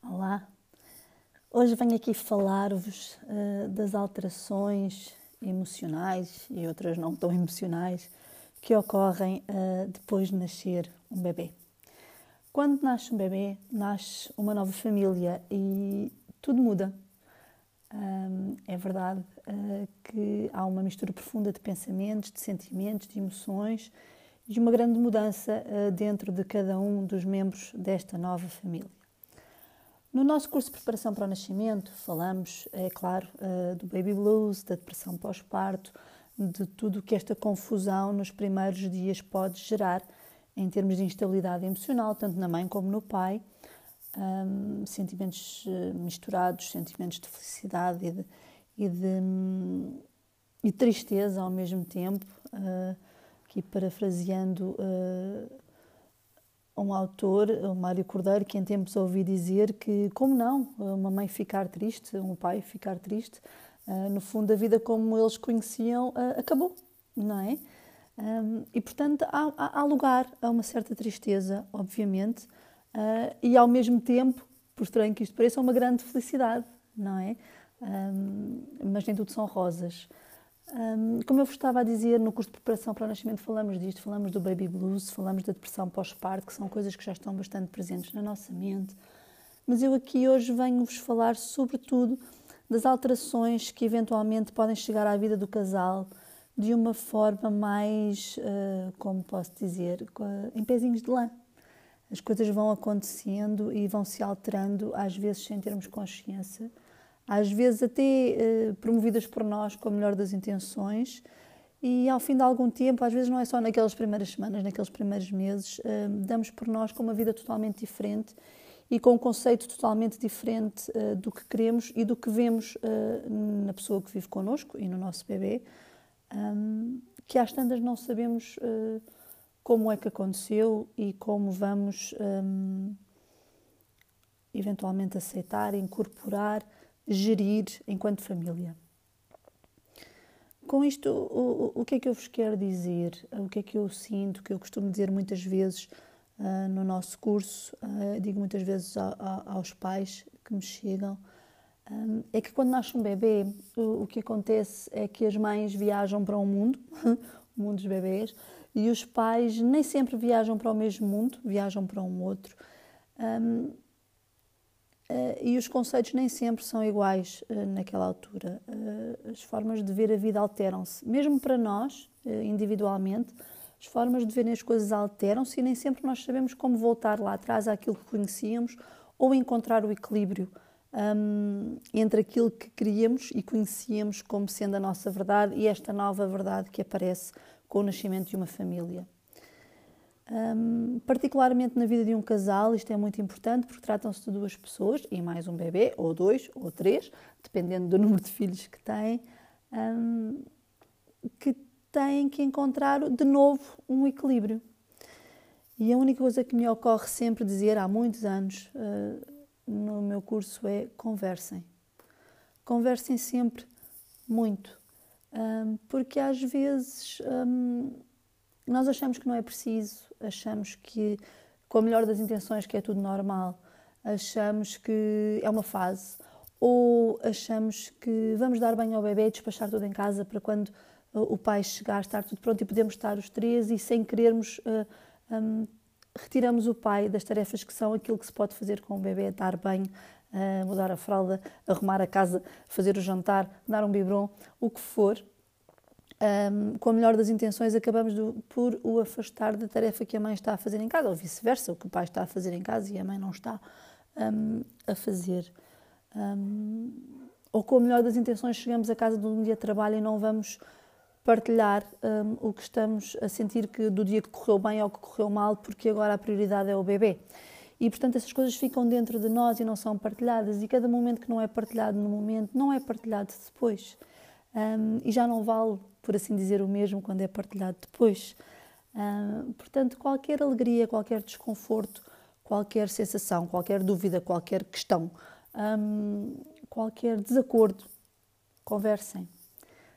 Olá, hoje venho aqui falar-vos uh, das alterações emocionais e outras não tão emocionais que ocorrem uh, depois de nascer um bebê. Quando nasce um bebê, nasce uma nova família e tudo muda. Um, é verdade uh, que há uma mistura profunda de pensamentos, de sentimentos, de emoções e uma grande mudança dentro de cada um dos membros desta nova família. No nosso curso de preparação para o nascimento, falamos, é claro, eh, do baby blues, da depressão pós-parto, de tudo o que esta confusão nos primeiros dias pode gerar em termos de instabilidade emocional, tanto na mãe como no pai, sentimentos eh, misturados, sentimentos de felicidade e de, e de, e tristeza ao mesmo tempo, uh, aqui parafraseando um autor, o Mário Cordeiro, que em tempos ouvi dizer que, como não, uma mãe ficar triste, um pai ficar triste, uh, no fundo a vida como eles conheciam uh, acabou, não é? E portanto há, há, lugar a uma certa tristeza, obviamente, uh, e ao mesmo tempo, por estranho que isto pareça, uma grande felicidade, não é? Mas nem tudo são rosas. Um, como eu vos estava a dizer, no curso de preparação para o nascimento falamos disto, falamos do baby blues, falamos da depressão pós-parto, que são coisas que já estão bastante presentes na nossa mente. Mas eu aqui hoje venho-vos falar sobretudo das alterações que eventualmente podem chegar à vida do casal de uma forma mais, uh, como posso dizer, em pezinhos de lã. As coisas vão acontecendo e vão se alterando, às vezes sem termos consciência às vezes até uh, promovidas por nós com a melhor das intenções, e ao fim de algum tempo, às vezes não é só naquelas primeiras semanas, naqueles primeiros meses, uh, damos por nós com uma vida totalmente diferente e com um conceito totalmente diferente uh, do que queremos e do que vemos na pessoa que vive connosco e no nosso bebê, que às tantas não sabemos como é que aconteceu e como vamos eventualmente aceitar, incorporar gerir enquanto família. Com isto, o, o, que é que eu vos quero dizer? O que é que eu sinto, que eu costumo dizer muitas vezes uh, no nosso curso, uh, digo muitas vezes a, a, aos pais que me chegam, um, é que quando nasce um bebê, o, o, que acontece é que as mães viajam para um mundo, o mundo dos bebês, e os pais nem sempre viajam para o mesmo mundo, viajam para um outro. Um, Uh, e os conceitos nem sempre são iguais uh, naquela altura. Uh, as formas de ver a vida alteram-se. Mesmo para nós, individualmente, as formas de ver as coisas alteram-se e nem sempre nós sabemos como voltar lá atrás àquilo que conhecíamos ou encontrar o equilíbrio um, entre aquilo que queríamos e conhecíamos como sendo a nossa verdade e esta nova verdade que aparece com o nascimento de uma família. Um, particularmente na vida de um casal, isto é muito importante porque tratam-se de duas pessoas e mais um bebê, ou dois, ou três, dependendo do número de filhos que têm, um, que têm que encontrar de novo um equilíbrio. E a única coisa que me ocorre sempre dizer há muitos anos uh, no meu curso é conversem. Conversem sempre muito, um, porque às vezes nós achamos que não é preciso, achamos que, com a melhor das intenções, que é tudo normal, achamos que é uma fase, ou achamos que vamos dar banho ao bebê e despachar tudo em casa para quando uh, o pai chegar, estar tudo pronto e podemos estar os três e sem querermos. Uh, um, retiramos o pai das tarefas que são aquilo que se pode fazer com o bebê, dar banho, uh, mudar a fralda, arrumar a casa, fazer o jantar, dar um biberon, o que for, um, com a melhor das intenções, acabamos do, por o afastar da tarefa que a mãe está a fazer em casa, ou vice-versa, o que o pai está a fazer em casa e a mãe não está um, a fazer. Um, ou com a melhor das intenções, chegamos a casa de um dia de trabalho e não vamos partilhar o que estamos a sentir que do dia que correu bem ou que correu mal, porque agora a prioridade é o bebê. E, portanto, essas coisas ficam dentro de nós e não são partilhadas. E cada momento que não é partilhado no momento, não é partilhado depois. Um, e já não vale por assim dizer, o mesmo quando é partilhado depois. Uh, portanto, qualquer alegria, qualquer desconforto, qualquer sensação, qualquer dúvida, qualquer questão, um, qualquer desacordo, conversem.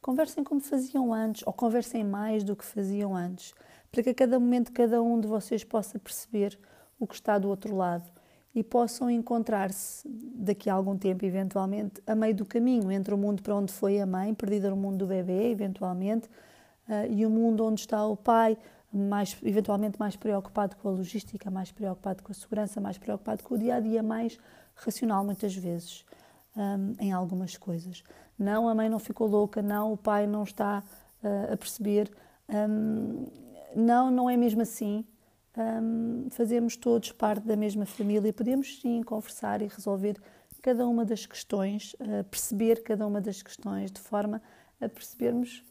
Conversem como faziam antes, ou conversem mais do que faziam antes, para que a cada momento cada um de vocês possa perceber o que está do outro lado e possam encontrar-se daqui a algum tempo, eventualmente, a meio do caminho entre o mundo para onde foi a mãe, perdida no mundo do bebê, eventualmente, uh, e o mundo onde está o pai, mais, eventualmente mais preocupado com a logística, mais preocupado com a segurança, mais preocupado com o dia a dia, mais racional, muitas vezes, um, em algumas coisas. Não, a mãe não ficou louca, não, o pai não está uh, a perceber, um, não, não é mesmo assim um, fazemos todos parte da mesma família, podemos sim conversar e resolver cada uma das questões, uh, perceber cada uma das questões de forma a percebermos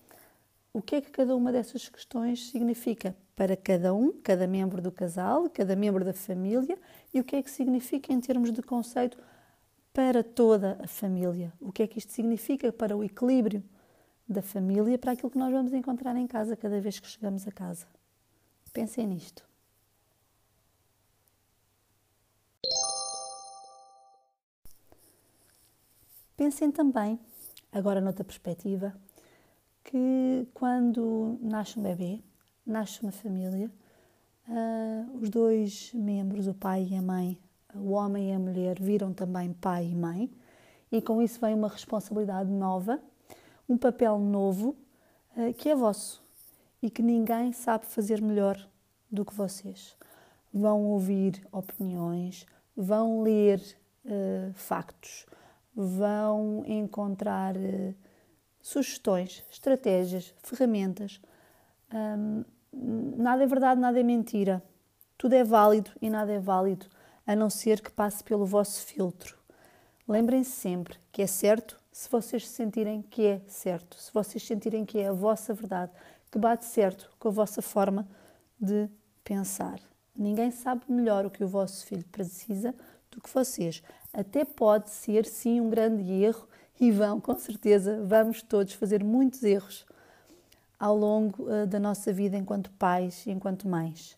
o que é que cada uma dessas questões significa para cada um, cada membro do casal, cada membro da família e o que é que significa em termos de conceito para toda a família. O que é que isto significa para o equilíbrio da família, para aquilo que nós vamos encontrar em casa cada vez que chegamos a casa. Pensem nisto. Pensem também, agora noutra perspectiva, que quando nasce um bebê, nasce uma família, uh, os dois membros, o pai e a mãe, o homem e a mulher, viram também pai e mãe, e com isso vem uma responsabilidade nova, um papel novo uh, que é vosso e que ninguém sabe fazer melhor do que vocês. Vão ouvir opiniões, vão ler uh, factos, vão encontrar uh, sugestões, estratégias, ferramentas. Um, nada é verdade, nada é mentira. Tudo é válido e nada é válido, a não ser que passe pelo vosso filtro. Lembrem-se sempre que é certo se vocês sentirem que é certo, se vocês sentirem que é a vossa verdade, que bate certo com a vossa forma de pensar. Ninguém sabe melhor o que o vosso filho precisa do que vocês. Até pode ser, sim, um grande erro e vão, com certeza, vamos todos fazer muitos erros ao longo uh, da nossa vida enquanto pais e enquanto mães.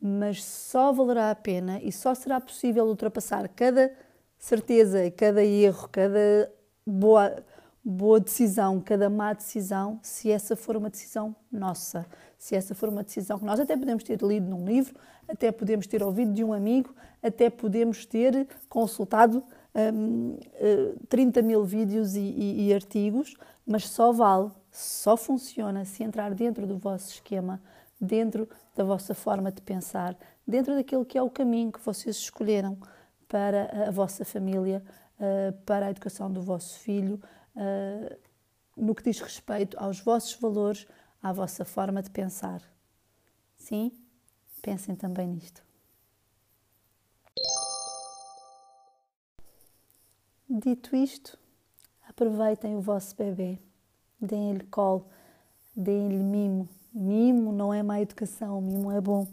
Mas só valerá a pena e só será possível ultrapassar cada certeza, cada erro, cada boa, boa decisão, cada má decisão, se essa for uma decisão nossa, se essa for uma decisão que nós até podemos ter lido num livro, até podemos ter ouvido de um amigo, até podemos ter consultado um, uh, 30 mil vídeos e, e, e artigos, mas só vale, só funciona se entrar dentro do vosso esquema, dentro da vossa forma de pensar, dentro daquilo que é o caminho que vocês escolheram para a vossa família, uh, para a educação do vosso filho, uh, no que diz respeito aos vossos valores, à vossa forma de pensar. Sim? Pensem também nisto. Dito isto, aproveitem o vosso bebê, deem-lhe colo, deem-lhe mimo. Mimo não é má educação, mimo é bom.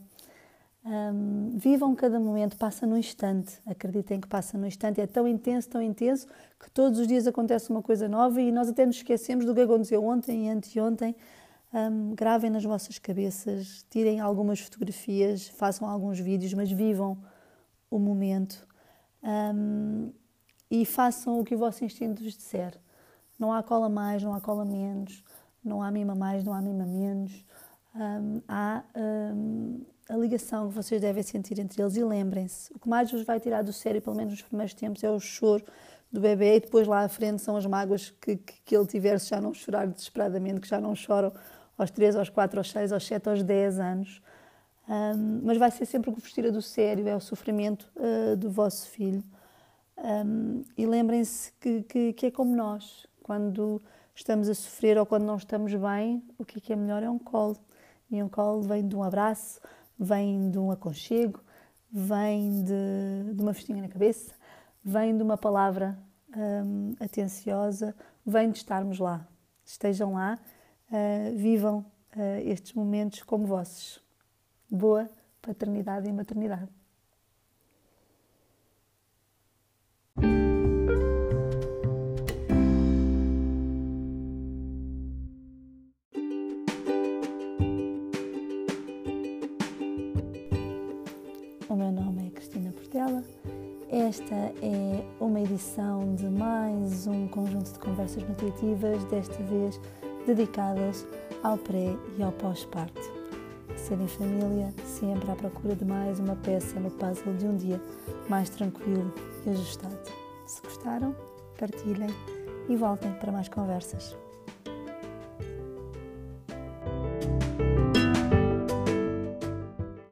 Um, vivam cada momento, passa no instante. Acreditem que passa no instante. É tão intenso, tão intenso, que todos os dias acontece uma coisa nova e nós até nos esquecemos do que aconteceu ontem e anteontem. Um, gravem nas vossas cabeças, tirem algumas fotografias, façam alguns vídeos, mas vivam o momento um, e façam o que o vosso instinto vos disser. Não há cola mais, não há cola menos, não há mima mais, não há mima menos. Um, há a ligação que vocês devem sentir entre eles e lembrem-se: o que mais vos vai tirar do sério, pelo menos nos primeiros tempos, é o choro do bebê e depois lá à frente são as mágoas que, que, que ele tiver se já não chorar desesperadamente, que já não choram aos 3, aos 4, aos 6, aos 7, aos 10 anos. Um, mas vai ser sempre o que vos tira do sério, é o sofrimento uh, do vosso filho. Um, e lembrem-se que, que, que, é como nós, quando estamos a sofrer ou quando não estamos bem, o que é, que é melhor é um colo. E um colo vem de um abraço, vem de um aconchego, vem de, de uma festinha na cabeça, vem de uma palavra um, atenciosa, vem de estarmos lá. Estejam lá uh, vivam uh, estes momentos como vossos. Boa paternidade e maternidade. Esta é uma edição de mais um conjunto de conversas nutritivas, desta vez dedicadas ao pré e ao pós-parto. ser em família, sempre à procura de mais uma peça no puzzle de um dia mais tranquilo e ajustado. Se gostaram, partilhem e voltem para mais conversas.